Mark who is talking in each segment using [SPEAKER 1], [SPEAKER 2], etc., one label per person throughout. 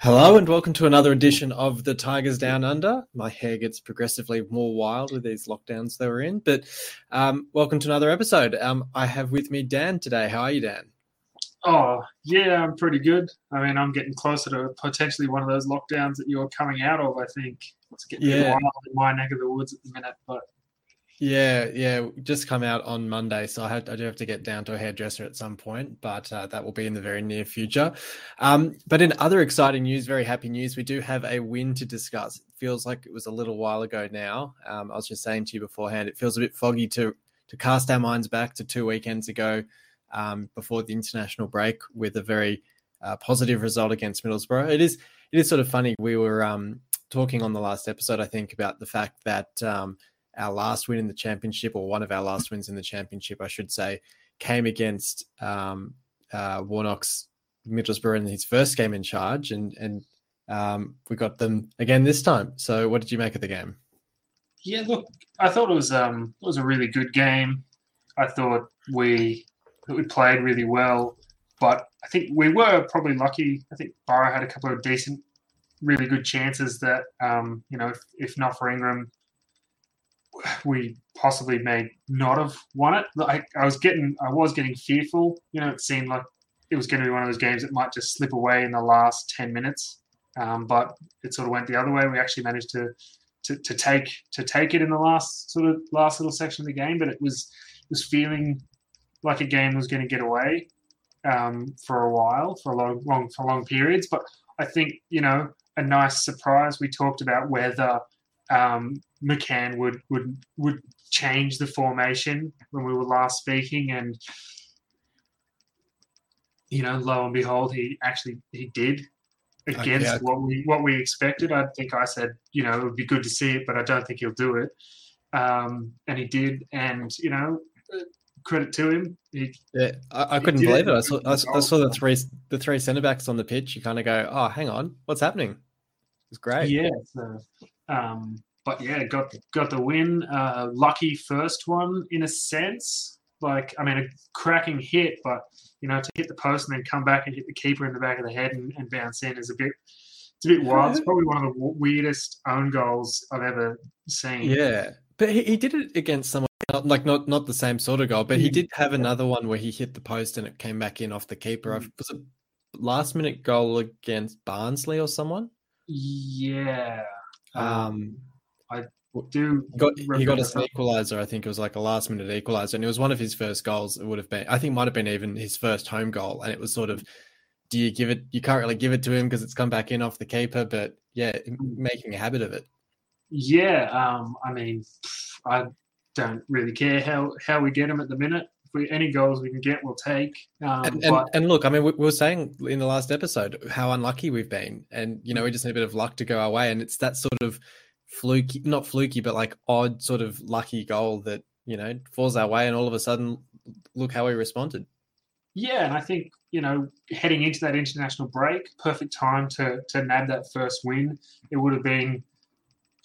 [SPEAKER 1] Hello and welcome to another edition of the Tigers Down Under. My hair gets progressively more wild with these lockdowns that we're in, but um, welcome to another episode. Um, I have with me Dan today. How are you, Dan?
[SPEAKER 2] Oh, yeah, I'm pretty good. I mean, I'm getting closer to potentially one of those lockdowns that you're coming out of, I think. It's getting
[SPEAKER 1] Yeah.
[SPEAKER 2] wild in my neck of the woods at the minute, but
[SPEAKER 1] Yeah, yeah, just come out on Monday, so I, had, I do have to get down to a hairdresser at some point, but uh, that will be in the very near future. Um, but in other exciting news, very happy news, we do have a win to discuss. It feels like it was a little while ago now. Um, I was just saying to you beforehand, it feels a bit foggy to to cast our minds back to two weekends ago um, before the international break with a very uh, positive result against Middlesbrough. It is it is sort of funny. We were um, talking on the last episode, I think, about the fact that. Our last win in the championship, or one of our last wins in the championship, I should say, came against um, uh, Warnock's Middlesbrough in his first game in charge, and and um, we got them again this time. So, what did you make of the game?
[SPEAKER 2] yeah, look, I thought it was um it was a really good game. I thought we we played really well, but I think we were probably lucky. I think Borough had a couple of decent, really good chances that um you know if, if not for Ingram, we possibly may not have won it. Like I was getting, I was getting fearful. You know, it seemed like it was going to be one of those games that might just slip away in the last ten minutes. Um, but it sort of went the other way. We actually managed to, to to take to take it in the last sort of last little section of the game. But it was it was feeling like a game was going to get away um, for a while, for a long, long for long periods. But I think you know a nice surprise. We talked about whether um, McCann would would would change the formation when we were last speaking, and you know, lo and behold, he actually he did against
[SPEAKER 1] yeah.
[SPEAKER 2] what we what we expected. I think I said, you know, it would be good to see it, but I don't think he'll do it. Um, and he did, and you know, credit to him. He,
[SPEAKER 1] Yeah, I, I couldn't believe it. I saw I, saw- I saw the three the three centre backs on the pitch. You kind of go, oh, hang on, what's happening? It's great.
[SPEAKER 2] Yeah. So, um, but yeah, got got the win. Uh, lucky first one in a sense. Like I mean, a cracking hit, but you know, to hit the post and then come back and hit the keeper in the back of the head and, and bounce in is a bit. It's a bit wild. It's probably one of the weirdest own goals I've ever seen.
[SPEAKER 1] Yeah, but he, he did it against someone not- like not not the same sort of goal, but he
[SPEAKER 2] Mm.
[SPEAKER 1] did have another one where he hit the post and it came back in off the keeper. I- Was it last minute goal against Barnsley or someone?
[SPEAKER 2] Yeah.
[SPEAKER 1] Um,
[SPEAKER 2] I
[SPEAKER 1] Do got he got us an equaliser. I think it was like a last minute equaliser, and it was one of his first goals. It would have been, I think, might have been even his first home goal, and it was sort of, do you give it? You can't really give it to him because it's come back in off the keeper, but yeah, making a habit of it.
[SPEAKER 2] Yeah, um, I mean, I don't really care how, how we get them at the minute. We any goals we can get, we'll take. Um,
[SPEAKER 1] And, and,
[SPEAKER 2] but
[SPEAKER 1] and look, I mean, we, we were saying in the last episode how unlucky we've been, and you know, we just need a bit of luck to go our way, and it's that sort of fluky, not fluky, but like odd sort of lucky goal that you know falls our way, and all of a sudden, look how we responded.
[SPEAKER 2] yeah, and I think you know heading into that international break, perfect time to to nab that first win. It would have been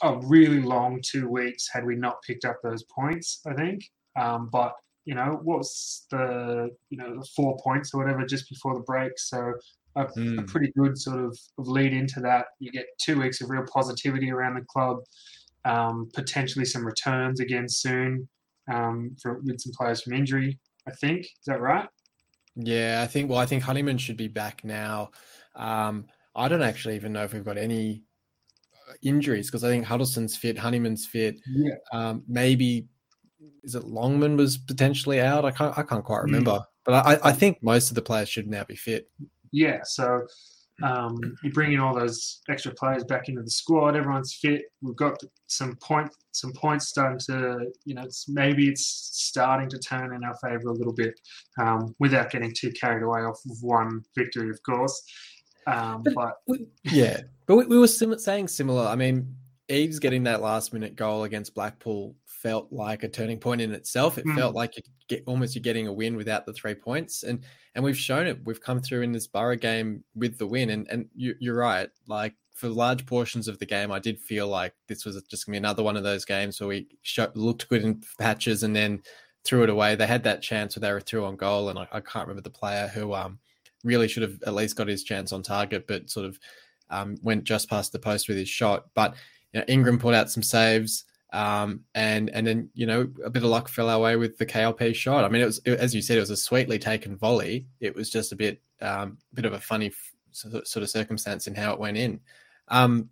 [SPEAKER 2] a really long two weeks had we not picked up those points. I think, um, but you know, what's the you know the four points or whatever just before the break, so. A, a
[SPEAKER 1] Mm.
[SPEAKER 2] pretty good sort of, of lead into that. You get two weeks of real positivity around the club, um, potentially some returns again soon um, for, with some players from injury. I think is that right?
[SPEAKER 1] Yeah, I think. Well, I think Honeyman should be back now. Um, I don't actually even know if we've got any uh, injuries because I think Huddlestone's fit, Honeyman's fit.
[SPEAKER 2] Yeah.
[SPEAKER 1] Um, maybe is it Longman was potentially out? I can't. I can't quite
[SPEAKER 2] Mm.
[SPEAKER 1] remember. But I, I think most of the players should now be fit.
[SPEAKER 2] Yeah. So um, you bring in all those extra players back into the squad. Everyone's fit. We've got some point, some points starting to, you know, it's, maybe it's starting to turn in our favour a little bit, um, without getting too carried away off of one victory, of course. Um,
[SPEAKER 1] But-
[SPEAKER 2] but
[SPEAKER 1] We- yeah, but we, we were sim- saying similar. I mean, Eaves getting that last minute goal against Blackpool felt like a turning point in itself. It
[SPEAKER 2] Mm.
[SPEAKER 1] felt like you get almost you're getting a win without the three points, and and we've shown it. We've come through in this Borough game with the win, and and you, you're right. Like for large portions of the game, I did feel like this was just gonna be another one of those games where we sho looked good in patches, and then threw it away. They had that chance where they were through on goal, and I, I can't remember the player who um, really should have at least got his chance on target, but sort of um, went just past the post with his shot. But you know, Ingram put out some saves. Um, and and then you know a bit of luck fell our way with the KLP shot. I mean, it was it, as you said, it was a sweetly taken volley. It was just a bit um, bit of a funny sort of circumstance in how it went in. Um,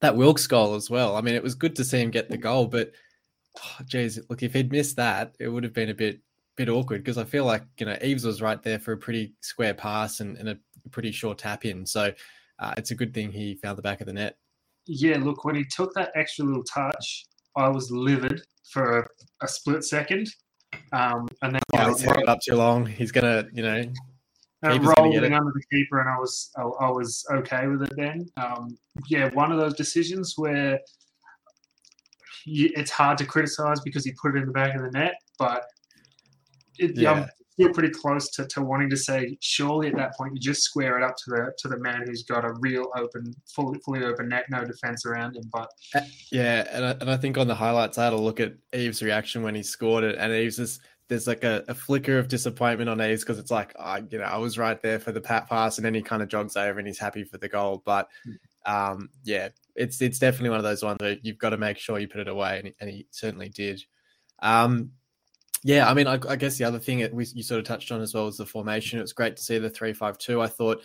[SPEAKER 1] that Wilks goal as well. I mean, it was good to see him get the goal, but oh, geez, look, if he'd missed that, it would have been a bit bit awkward because I feel like you know Eaves was right there for a pretty square pass and, and a pretty short tap in. So uh, it's a good thing he found the back of the net.
[SPEAKER 2] Yeah, look, when he took that extra little touch, I was livid for a, split second. Um, and then
[SPEAKER 1] oh, he's it up too long. He's gonna, you know,
[SPEAKER 2] uh, rolling under the keeper, and I was I, I was okay with it then. Um, yeah, one of those decisions where you, it's hard to criticize because he put it in the back of the net, but it, yeah. Still pretty close to, to wanting to say surely at that point you just square it up to the to the man who's got a real open, fully fully open net, no defense around him. But
[SPEAKER 1] yeah, and I, and I think on the highlights I had a look at Eaves' reaction when he scored it, and Eaves' just there's like a, a flicker of disappointment on Eaves because it's like, I, you know, I was right there for the pat pass, and then he kind of jogs over and he's happy for the goal. But hmm. um, yeah, it's it's definitely one of those ones where you've got to make sure you put it away, and, and he certainly did. Um, yeah, I mean, I, I guess the other thing it, we, you sort of touched on as well was the formation. It was great to see the three-five-two. I thought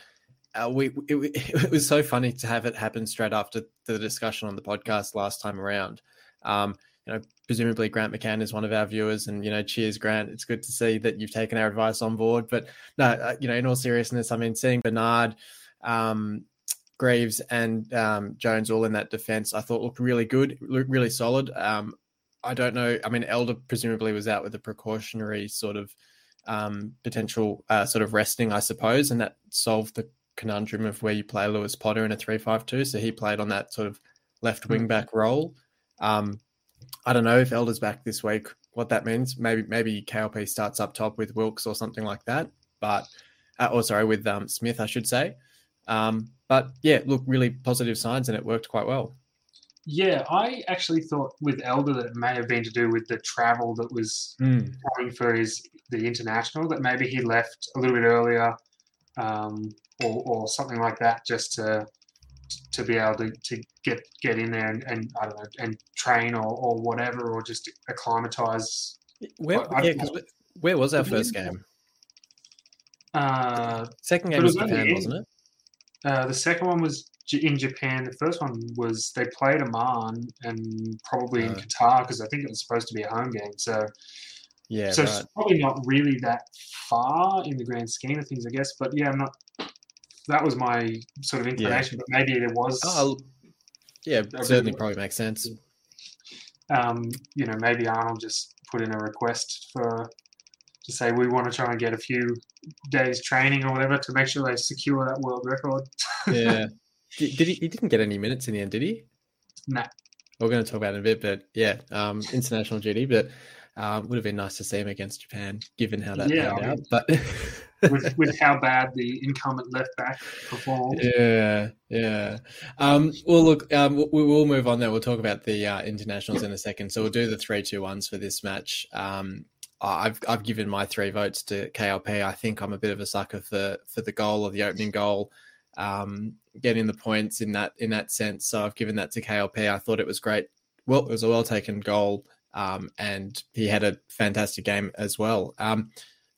[SPEAKER 1] uh, we it, it, was so funny to have it happen straight after the discussion on the podcast last time around. Um, you know, presumably Grant McCann is one of our viewers, and you know, cheers, Grant. It's good to see that you've taken our advice on board. But no, uh, you know, in all seriousness, I mean, seeing Bernard, um, Greaves, and um, Jones all in that defense, I thought looked really good, looked really solid. Um, I don't know. I mean, Elder presumably was out with a precautionary sort of um, potential uh, sort of resting, I suppose, and that solved the conundrum of where you play Lewis Potter in a three-five-two. So he played on that sort of left wing back role. Um, I don't know if Elder's back this week, what that means. Maybe maybe KLP starts up top with Wilks or something like that. But uh, or sorry, with um, Smith, I should say. Um, but yeah, look, really positive signs, and it worked quite well.
[SPEAKER 2] Yeah, I actually thought with Elder that it may have been to do with the travel that was mm. coming for his the international. That maybe he left a little bit earlier, um, or, or something like that, just to to be able to, to get get in there and, and I don't know and train or, or whatever or just acclimatize.
[SPEAKER 1] Where, yeah, where was our first game?
[SPEAKER 2] Uh,
[SPEAKER 1] second game was, was Japan, wasn't it?
[SPEAKER 2] Uh, the second one was in Japan. The first one was they played Oman and probably in Qatar because I think it was supposed to be a home game. So
[SPEAKER 1] yeah,
[SPEAKER 2] so right. it's probably not really that far in the grand scheme of things, I guess. But yeah, I'm not that was my sort of inclination, yeah. but maybe there was.
[SPEAKER 1] Oh, yeah, certainly probably makes sense.
[SPEAKER 2] Um, you know, maybe Arnold just put in a request for to say we want to try and get a few days training or whatever to make sure they secure that world record.
[SPEAKER 1] yeah. Did, did, he? He didn't get any minutes in the end, did he?
[SPEAKER 2] No. Nah.
[SPEAKER 1] We're going to talk about it in a bit, but yeah, um, international duty. But um, would have been nice to see him against Japan, given how that yeah, panned I mean, out. But
[SPEAKER 2] with, with how bad the incumbent left back performed.
[SPEAKER 1] Yeah, yeah. Um, well, look, um, we, will move on there. We'll talk about the uh, internationals in a second. So we'll do the three, two, ones for this match. Um, I've I've given my three votes to KLP. I think I'm a bit of a sucker for for the goal or the opening goal, um, getting the points in that in that sense. So I've given that to KLP. I thought it was great. Well, it was a well taken goal um, and he had a fantastic game as well. Um,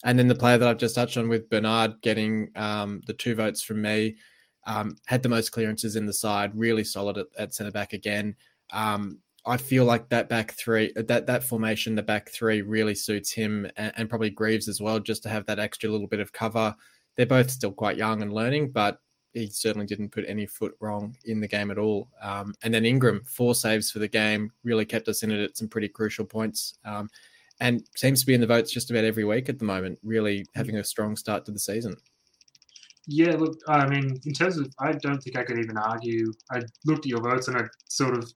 [SPEAKER 1] and then the player that I've just touched on with Bernard getting um, the two votes from me, um, had the most clearances in the side, really solid at, at centre back again. Um, I feel like that back three, that that formation, the back three, really suits him and, and probably Greaves as well, just to have that extra little bit of cover. They're both still quite young and learning, but he certainly didn't put any foot wrong in the game at all. Um, and then Ingram, four saves for the game, really kept us in it at some pretty crucial points. Um, and seems to be in the votes just about every week at the moment, really having a strong start to the season.
[SPEAKER 2] Yeah, look, I mean, in terms of, I don't think I could even argue. I looked at your votes and I sort of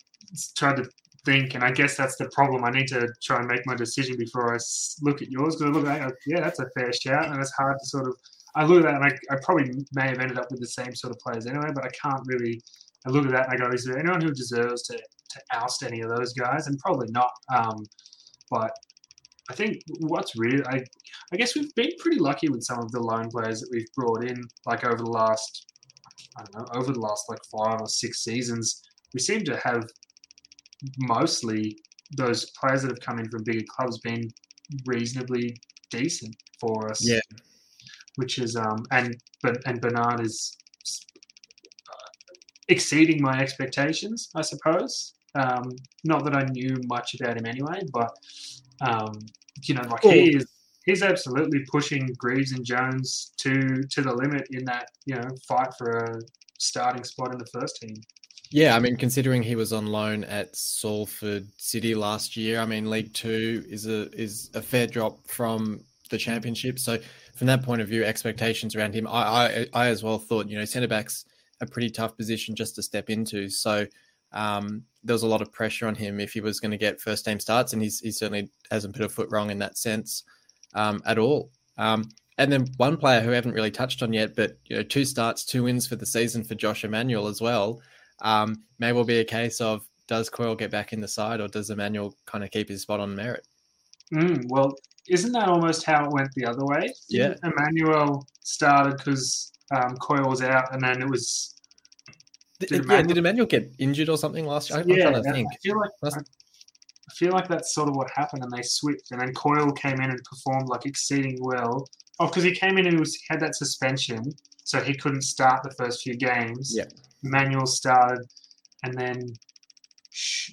[SPEAKER 2] tried to think, and I guess that's the problem. I need to try and make my decision before I look at yours. Because I look at, yeah, that's a fair shout, and it's hard to sort of I look at that and I, I probably may have ended up with the same sort of players anyway, but I can't really. I look at that and I go, is there anyone who deserves to, to oust any of those guys? And probably not. Um, but I think what's really, I, I guess we've been pretty lucky with some of the loan players that we've brought in, like over the last, I don't know, over the last like five or six seasons. We seem to have mostly those players that have come in from bigger clubs been reasonably decent for us.
[SPEAKER 1] Yeah.
[SPEAKER 2] Which is um and but and Bernard is exceeding my expectations, I suppose. Um, not that I knew much about him anyway, but um, you know, like he is he's absolutely pushing Greaves and Jones to to the limit in that you know fight for a starting spot in the first team.
[SPEAKER 1] Yeah, I mean, considering he was on loan at Salford City last year, I mean, League Two is a is a fair drop from the Championship. So, from that point of view, expectations around him, I I, I as well thought, you know, centre backs a pretty tough position just to step into. So, um, there was a lot of pressure on him if he was going to get first team starts, and he's he certainly hasn't put a foot wrong in that sense um, at all. Um, and then one player who we haven't really touched on yet, but you know, two starts, two wins for the season for Josh Emmanuel as well um, may well be a case of does Coyle get back in the side or does Emmanuel kind of keep his spot on merit?
[SPEAKER 2] Mm, well, isn't that almost how it went the other way?
[SPEAKER 1] Yeah.
[SPEAKER 2] Emmanuel started because um, Coyle was out, and then it was.
[SPEAKER 1] Did,
[SPEAKER 2] Did
[SPEAKER 1] yeah,
[SPEAKER 2] Emmanuel-
[SPEAKER 1] did Emmanuel get injured or something last year? I'm
[SPEAKER 2] yeah,
[SPEAKER 1] trying to
[SPEAKER 2] I
[SPEAKER 1] think.
[SPEAKER 2] feel like I, I feel like that's sort of what happened, and they switched, and then Coyle came in and performed like exceeding well. Oh, because he came in and he was had that suspension, so he couldn't start the first few games.
[SPEAKER 1] Yeah.
[SPEAKER 2] Emmanuel started, and then.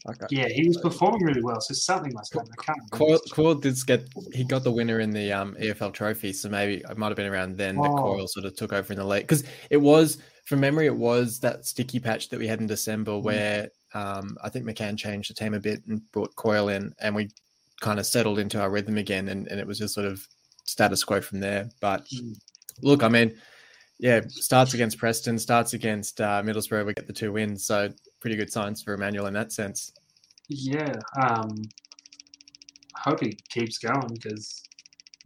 [SPEAKER 1] Okay.
[SPEAKER 2] Yeah, he was performing really well, so something must happen. I can't remember.
[SPEAKER 1] Coyle, Coyle did get he got the winner in the um, EFL trophy, so maybe it might have been around then that
[SPEAKER 2] Oh.
[SPEAKER 1] Coyle sort of took over in the late because it was from memory it was that sticky patch that we had in December
[SPEAKER 2] Mm.
[SPEAKER 1] where um, I think McCann changed the team a bit and brought Coyle in, and we kind of settled into our rhythm again, and, and it was just sort of status quo from there. But
[SPEAKER 2] Mm.
[SPEAKER 1] look, I mean, yeah, starts against Preston, starts against uh, Middlesbrough, we get the two wins, so pretty good signs for Emmanuel in that sense.
[SPEAKER 2] Yeah, um, I hope he keeps going because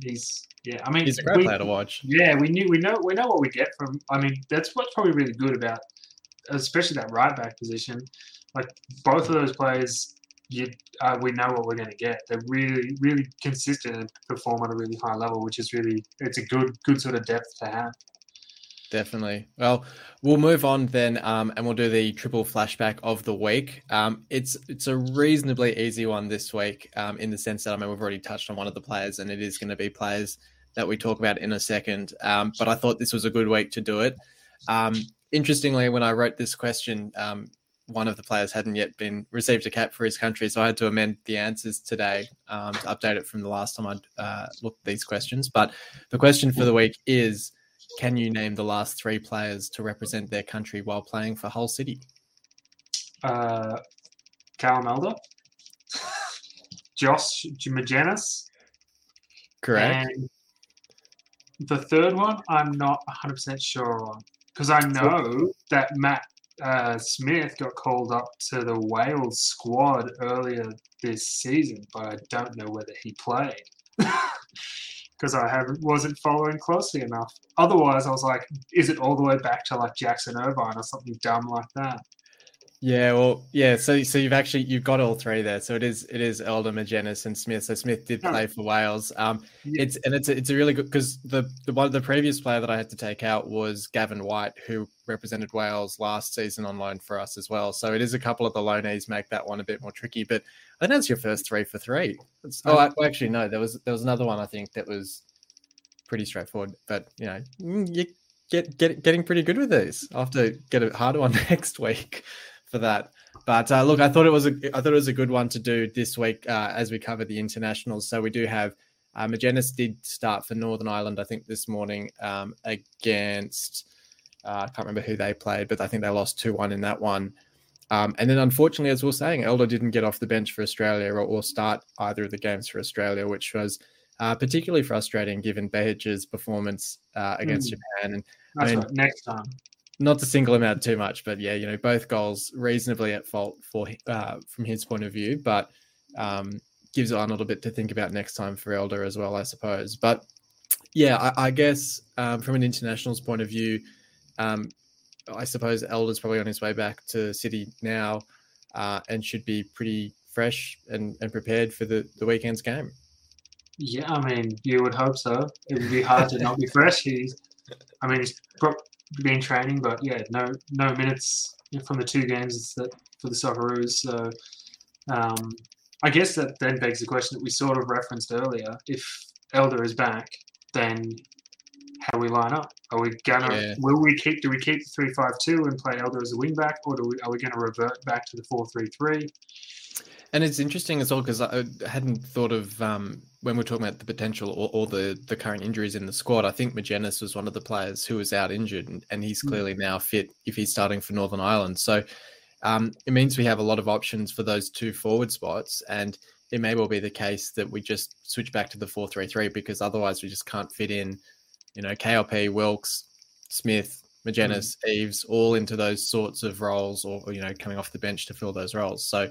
[SPEAKER 2] he's yeah. I mean,
[SPEAKER 1] He's a great
[SPEAKER 2] we-
[SPEAKER 1] player to watch.
[SPEAKER 2] Yeah, we knew we know we know what we get from. I mean, that's what's probably really good about, especially that right back position. Like both of those players, you uh, we know what we're going to get. They're really really consistent and perform at a really high level, which is really it's a good good sort of depth to have.
[SPEAKER 1] Definitely. Well, we'll move on then, um, and we'll do the triple flashback of the week. Um, it's it's a reasonably easy one this week, um, in the sense that I mean we've already touched on one of the players, and it is going to be players that we talk about in a second. Um, but I thought this was a good week to do it. Um, interestingly, when I wrote this question, um, one of the players hadn't yet been received a cap for his country, so I had to amend the answers today to update it from the last time I uh, looked at these questions. But the question for the week is can you name the last three players to represent their country while playing for Hull City?
[SPEAKER 2] Uh, Callum Elder, Josh Magennis,
[SPEAKER 1] Correct.
[SPEAKER 2] And the third one, I'm not 100% sure on because I know that Matt uh, Smith got called up to the Wales squad earlier this season, but I don't know whether he played because I haven't wasn't following closely enough. Otherwise, I was like, is it all the way back to like Jackson Irvine or something dumb like that?
[SPEAKER 1] Yeah, well, yeah. So, so you've actually you've got all three there. So it is it is Elder, Magennis, and Smith. So Smith did play for Wales. Um,
[SPEAKER 2] Yeah.
[SPEAKER 1] it's and it's a, it's a really good because the the one the previous player that I had to take out was Gavin Whyte, who represented Wales last season on loan for us as well. So it is a couple of the loanees make that one a bit more tricky. But I think that's your first three for three. It's, oh, I, well, actually, no. There was there was another one I think that was pretty straightforward. But you know, mm, you get get getting pretty good with these. I'll have to get a harder one next week for that. But uh, look, I thought it was a I thought it was a good one to do this week uh, as we cover the internationals. So we do have uh, Magennis did start for Northern Ireland, I think this morning um, against uh, I can't remember who they played, but I think they lost two one in that one. Um, and then, unfortunately, as we were saying, Elder didn't get off the bench for Australia or, or start either of the games for Australia, which was uh, particularly frustrating given Behich's performance uh, against
[SPEAKER 2] Mm.
[SPEAKER 1] Japan. And
[SPEAKER 2] That's
[SPEAKER 1] mean-
[SPEAKER 2] right. Next time.
[SPEAKER 1] not to single him out too much, but yeah, you know, both goals reasonably at fault for uh, from his point of view, but um, gives Arnold a little bit to think about next time for Elder as well, I suppose. But yeah, I, I guess um, from an internationals point of view, um, I suppose Elder's probably on his way back to City now uh, and should be pretty fresh and, and prepared for the, the weekend's game.
[SPEAKER 2] Yeah, I mean, you would hope so. It would be hard to not be fresh. He's, I mean, he's been training, but yeah, no no minutes from the two games for the Socceroos. So um, I guess that then begs the question that we sort of referenced earlier. If Elder is back, then how we line up? Are we gonna
[SPEAKER 1] Yeah.
[SPEAKER 2] will we keep do we keep the three five two and play Elder as a wing back, or do we are we gonna revert back to the four three three?
[SPEAKER 1] And it's interesting as well because I hadn't thought of um, when we're talking about the potential or, or the the current injuries in the squad. I think Magennis was one of the players who was out injured, and, and he's
[SPEAKER 2] Mm.
[SPEAKER 1] clearly now fit if he's starting for Northern Ireland. So um, it means we have a lot of options for those two forward spots, and it may well be the case that we just switch back to the four three three because otherwise we just can't fit in, you know, KLP, Wilks, Smith, Magennis, Eaves, all into those sorts of roles, or you know, coming off the bench to fill those roles. So.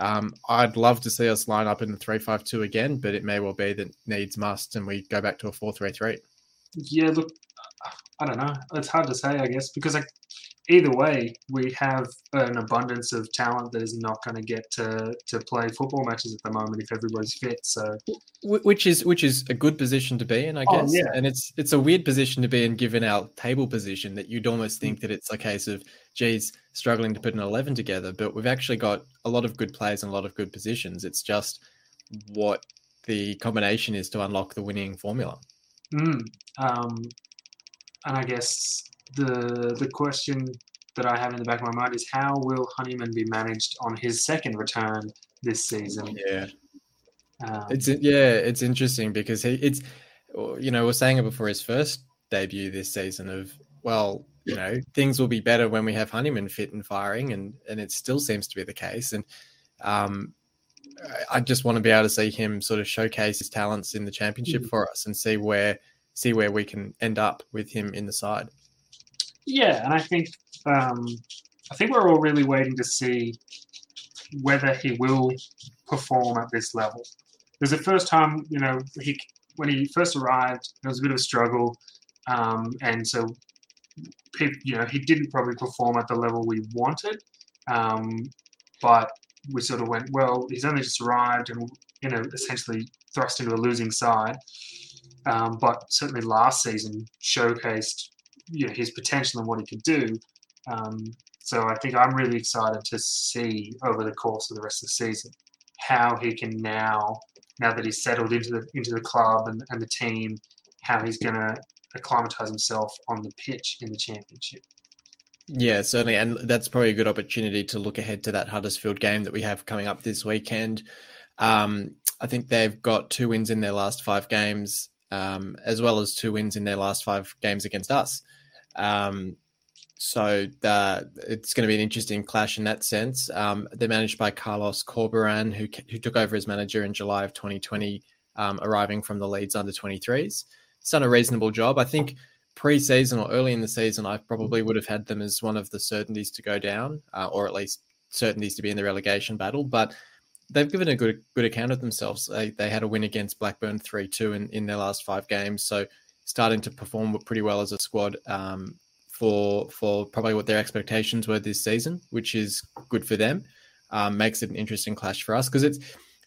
[SPEAKER 1] Um, I'd love to see us line up in the three-five-two again, but it may well be that needs must, and we go back to a four-three-three.
[SPEAKER 2] Yeah, look, I don't know. It's hard to say, I guess, because like either way, we have an abundance of talent that is not going to get to to play football matches at the moment if everybody's fit. So
[SPEAKER 1] Which is which is a good position to be in, I
[SPEAKER 2] Oh,
[SPEAKER 1] guess.
[SPEAKER 2] yeah.
[SPEAKER 1] And it's it's a weird position to be in, given our table position, that you'd almost think that it's a case of, geez, struggling to put an eleven together. But we've actually got a lot of good players and a lot of good positions. It's just what the combination is to unlock the winning formula.
[SPEAKER 2] Mm, um, and I guess the the question that I have in the back of my mind is how will Honeyman be managed on his second return this season?
[SPEAKER 1] Yeah.
[SPEAKER 2] Um,
[SPEAKER 1] It's yeah, it's interesting because he it's you know, we're saying it before his first debut this season of well, you know, things will be better when we have Honeyman fit and firing and and it still seems to be the case. And um I- just want to be able to see him sort of showcase his talents in the championship
[SPEAKER 2] Mm.
[SPEAKER 1] for us and see where see where we can end up with him in the side.
[SPEAKER 2] Yeah, and I think um, I think we're all really waiting to see whether he will perform at this level. Because the first time, you know, he when he first arrived, there was a bit of a struggle, um, and so pe- you know he didn't probably perform at the level we wanted. Um, but we sort of went, well, he's only just arrived, and you know, essentially thrust into a losing side. Um, but certainly last season showcased you know, his potential and what he could do. Um, so I think I'm really excited to see over the course of the rest of the season how he can now, now that he's settled into the into the club and, and the team, how he's going to acclimatize himself on the pitch in the championship.
[SPEAKER 1] Yeah, certainly. And that's probably a good opportunity to look ahead to that Huddersfield game that we have coming up this weekend. Um, I think they've got two wins in their last five games, um, as well as two wins in their last five games against us. Um, so the, it's going to be an interesting clash in that sense. Um, they're managed by Carlos Corberan, who who took over as manager in July of 2020, um, arriving from the Leeds under 23s. He's done a reasonable job. I think pre-season or early in the season, I probably would have had them as one of the certainties to go down, uh, or at least certainties to be in the relegation battle. But they've given a good good account of themselves. They, they had a win against Blackburn three two in, in their last five games, so starting to perform pretty well as a squad um, for for probably what their expectations were this season, which is good for them. Um, makes it an interesting clash for us because it's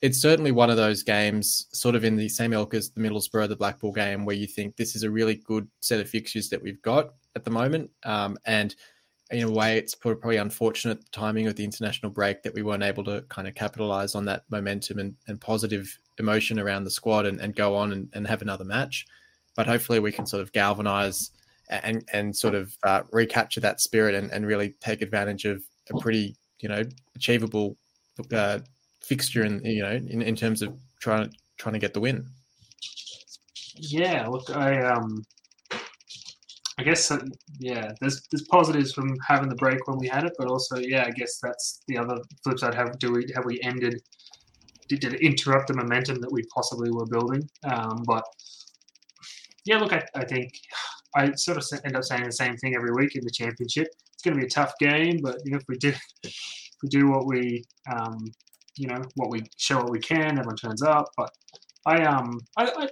[SPEAKER 1] it's certainly one of those games, sort of in the same ilk as the Middlesbrough, the Blackpool game, where you think this is a really good set of fixtures that we've got at the moment. Um, and in a way, it's probably unfortunate the timing of the international break that we weren't able to kind of capitalize on that momentum and, and positive emotion around the squad and, and go on and, and have another match. But hopefully, we can sort of galvanize and, and sort of uh, recapture that spirit and, and really take advantage of a pretty, you know, achievable uh, fixture in you know in, in terms of trying trying to get the win.
[SPEAKER 2] Yeah, look, I um, I guess uh, yeah, there's there's positives from having the break when we had it, but also yeah, I guess that's the other flip side. Have do we have we ended? Did, did it interrupt the momentum that we possibly were building? Um, but yeah, look, I, I think I sort of end up saying the same thing every week in the championship. It's going to be a tough game, but you know if we do if we do what we um, you know what we show what we can, everyone turns up. But I um I, I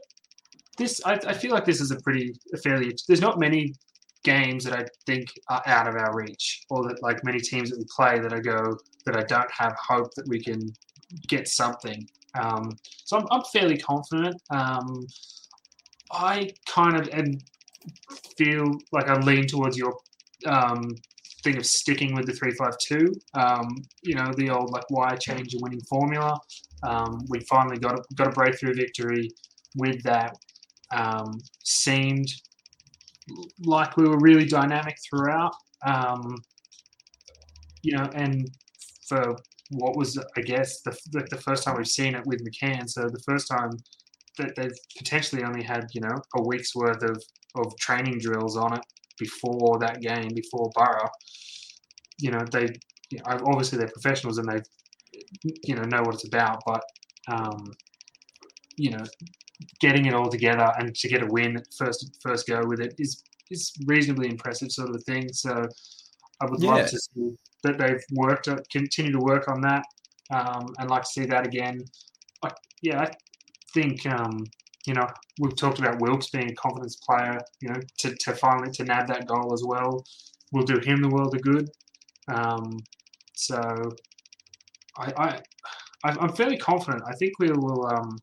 [SPEAKER 2] this I, I feel like this is a pretty a fairly there's not many games that I think are out of our reach or that like many teams that we play that I go that I don't have hope that we can get something Um, so I'm, I'm fairly confident. Um, I kind of and feel like I lean towards your um, thing of sticking with the three five two. Um, you know, the old like why change a winning formula. Um, we finally got a, got a breakthrough victory with that. Um, seemed like we were really dynamic throughout. Um, you know, and for what was I guess the the, the first time we've seen it with McCann. So the first time that they've potentially only had you know a week's worth of of training drills on it before that game, before Borough. You know, they you know, obviously they're professionals and they you know know what it's about, but um, you know, getting it all together and to get a win first first go with it is is reasonably impressive sort of a thing. So I would
[SPEAKER 1] Yeah.
[SPEAKER 2] love to see that they've worked uh, continue to work on that um, and like to see that again. I, yeah, I think um, you know we've talked about Wilks being a confidence player. You know, to, to finally to nab that goal as well will do him the world of good. Um, so I, I I'm fairly confident. I think we will. Um,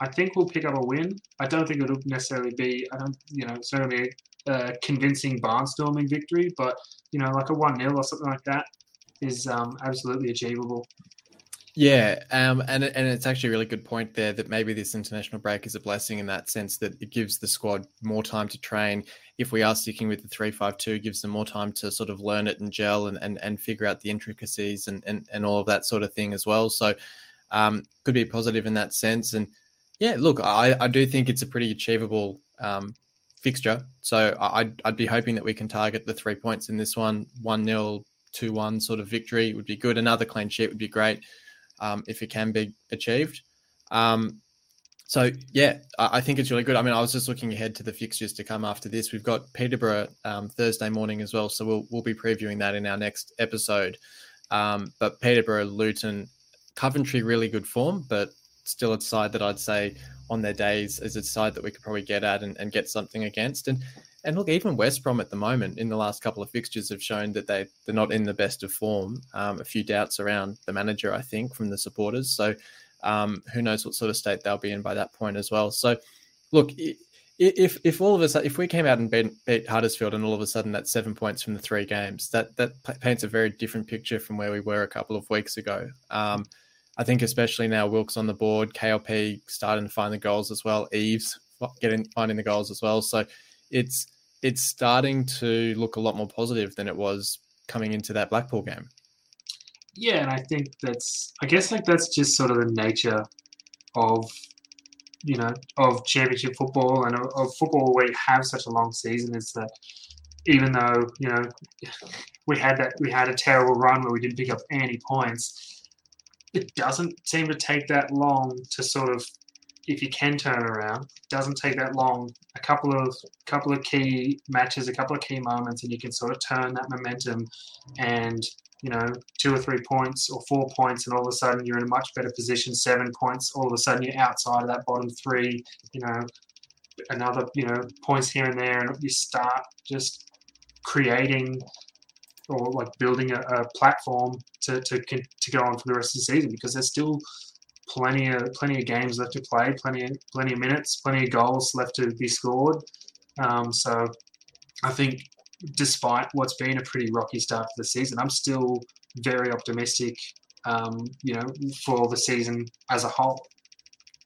[SPEAKER 2] I think we'll pick up a win. I don't think it'll necessarily be. I don't. You know, be a convincing barnstorming victory, but you know, like a one 0 or something like that is um, absolutely achievable.
[SPEAKER 1] Yeah, um, and and it's actually a really good point there that maybe this international break is a blessing in that sense that it gives the squad more time to train. If we are sticking with the three five two, gives them more time to sort of learn it and gel and and, and figure out the intricacies and, and and all of that sort of thing as well. So um, could be positive in that sense. And yeah, look, I, I do think it's a pretty achievable um, fixture. So I- I'd, I'd be hoping that we can target the three points in this one, one 0 two one sort of victory would be good. Another clean sheet would be great um, if it can be achieved. Um, so yeah, I, think it's really good. I mean, I was just looking ahead to the fixtures to come after this. We've got Peterborough um, Thursday morning as well, so we'll we'll be previewing that in our next episode. Um, but Peterborough, Luton, Coventry, really good form, but still a side that I'd say on their days is a side that we could probably get at and, and get something against. And and look, even West Brom at the moment in the last couple of fixtures have shown that they they're not in the best of form. Um, a few doubts around the manager, I think, from the supporters. So um, who knows what sort of state they'll be in by that point as well. So look. If if all of us if we came out and beat, beat Huddersfield and all of a sudden that's seven points from the three games that that paints a very different picture from where we were a couple of weeks ago. Um, I think especially now Wilks on the board, KLP starting to find the goals as well, Eaves getting finding the goals as well. So it's it's starting to look a lot more positive than it was coming into that Blackpool game.
[SPEAKER 2] Yeah, and I think that's I guess like that's just sort of the nature of you know of championship football and of, football where you have such a long season is that even though you know we had that we had a terrible run where we didn't pick up any points, it doesn't seem to take that long to sort of if you can turn around, it doesn't take that long. A couple of couple of key matches, a couple of key moments, and you can sort of turn that momentum and you know, two or three points or four points, and all of a sudden you're in a much better position, seven points, all of a sudden you're outside of that bottom three, you know, another, you know, points here and there, and you start just creating or like building a, a platform to, to to go on for the rest of the season because there's still plenty of plenty of games left to play, plenty of plenty of minutes, plenty of goals left to be scored. Um, so I think despite what's been a pretty rocky start to the season, I'm still very optimistic. Um, you know, for the season as a whole.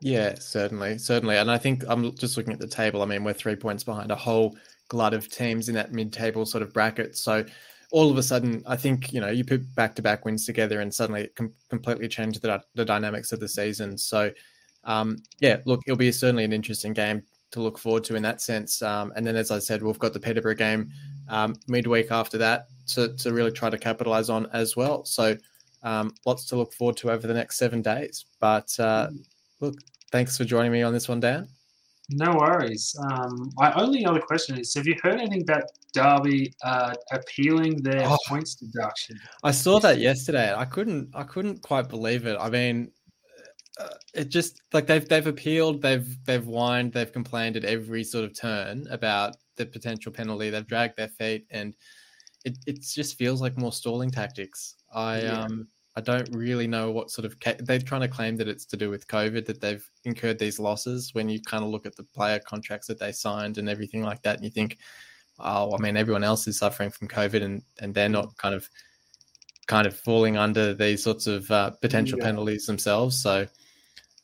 [SPEAKER 1] Yeah, certainly, certainly. And I think I'm just looking at the table. I mean, we're three points behind a whole glut of teams in that mid-table sort of bracket. So all of a sudden, I think you know you put back-to-back wins together, and suddenly it com- completely changed the, the dynamics of the season. So um, yeah, look, it'll be certainly an interesting game to look forward to in that sense. Um, and then, as I said, we've got the Peterborough game um, midweek after that to, to really try to capitalize on as well. So um, lots to look forward to over the next seven days. But uh, look, thanks for joining me on this one, Dan.
[SPEAKER 2] No worries. Um, my only other question is: Have you heard anything about Derby uh, appealing their
[SPEAKER 1] Oh.
[SPEAKER 2] points deduction?
[SPEAKER 1] I saw that yesterday. I couldn't. I couldn't quite believe it. I mean, uh, it just like they've they've appealed. They've they've whined. They've complained at every sort of turn about the potential penalty. They've dragged their feet, and it it just feels like more stalling tactics. I
[SPEAKER 2] Yeah.
[SPEAKER 1] um I don't really know what sort of they're trying to claim that it's to do with COVID that they've incurred these losses. When you kind of look at the player contracts that they signed and everything like that, and you think, oh, I mean, everyone else is suffering from COVID and and they're not kind of kind of falling under these sorts of uh, potential yeah. penalties themselves. So,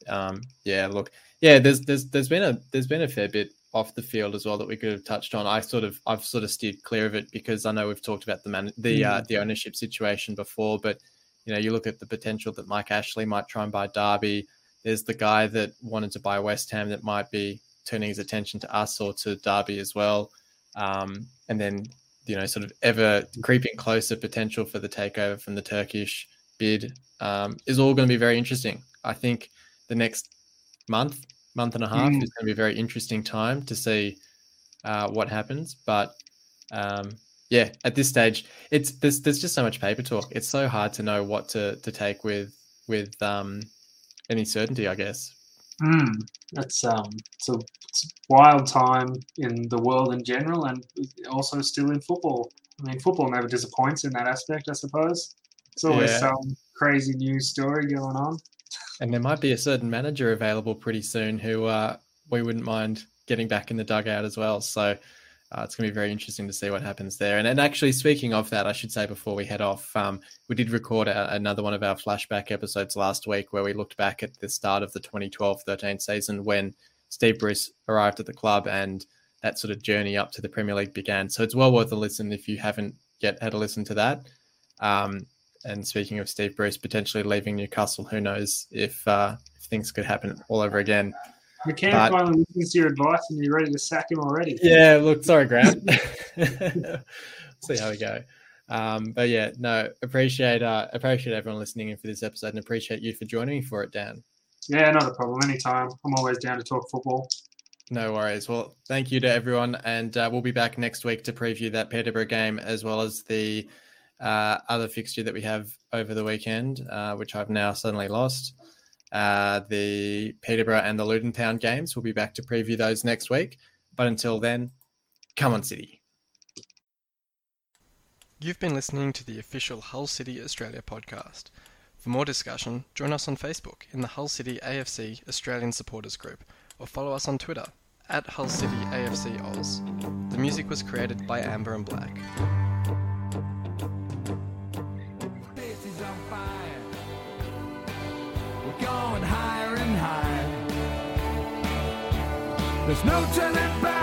[SPEAKER 1] um, yeah, look, yeah, there's there's there's been a there's been a fair bit off the field as well that we could have touched on. I sort of I've sort of steered clear of it because I know we've talked about the man the mm. uh, the ownership situation before, but you know you look at the potential that Mike Ashley might try and buy Derby. There's the guy that wanted to buy West Ham that might be turning his attention to us or to Derby as well. Um, and then you know sort of ever creeping closer potential for the takeover from the Turkish bid um, is all going to be very interesting. I think the next month, month and a half mm. is going to be a very interesting time to see uh, what happens. But um, yeah, at this stage, it's there's there's just so much paper talk. It's so hard to know what to to take with with um, any certainty, I guess.
[SPEAKER 2] Mm, that's um, it's a, it's a wild time in the world in general, and also still in football. I mean, football never disappoints in that aspect, I suppose. It's always yeah. some crazy news story going on.
[SPEAKER 1] And there might be a certain manager available pretty soon who uh, we wouldn't mind getting back in the dugout as well. So uh, it's going to be very interesting to see what happens there. And, and actually, speaking of that, I should say before we head off, um, we did record a, another one of our flashback episodes last week where we looked back at the start of the 2012 13 season when Steve Bruce arrived at the club and that sort of journey up to the Premier League began. So it's well worth a listen if you haven't yet had a listen to that. Um, and speaking of Steve Bruce potentially leaving Newcastle, who knows if, uh, if things could happen all over again.
[SPEAKER 2] McCann but, finally listens to your advice and you're ready to sack him already.
[SPEAKER 1] Yeah, look, sorry, Grant. See how we go. Um, but yeah, no, appreciate uh, appreciate everyone listening in for this episode and appreciate you for joining me for it, Dan.
[SPEAKER 2] Yeah, not a problem. Anytime. I'm always down to talk football.
[SPEAKER 1] No worries. Well, thank you to everyone, and uh, we'll be back next week to preview that Peterborough game as well as the uh, other fixture that we have over the weekend, uh, which I've now suddenly lost. Uh, the Peterborough and the Luton Town games. We'll be back to preview those next week. But until then, come on, City.
[SPEAKER 3] You've been listening to the official Hull City Australia podcast. For more discussion, join us on Facebook in the Hull City AFC Australian Supporters Group or follow us on Twitter at Hull City AFC Oz. The music was created by Amber and Black. There's no turning back.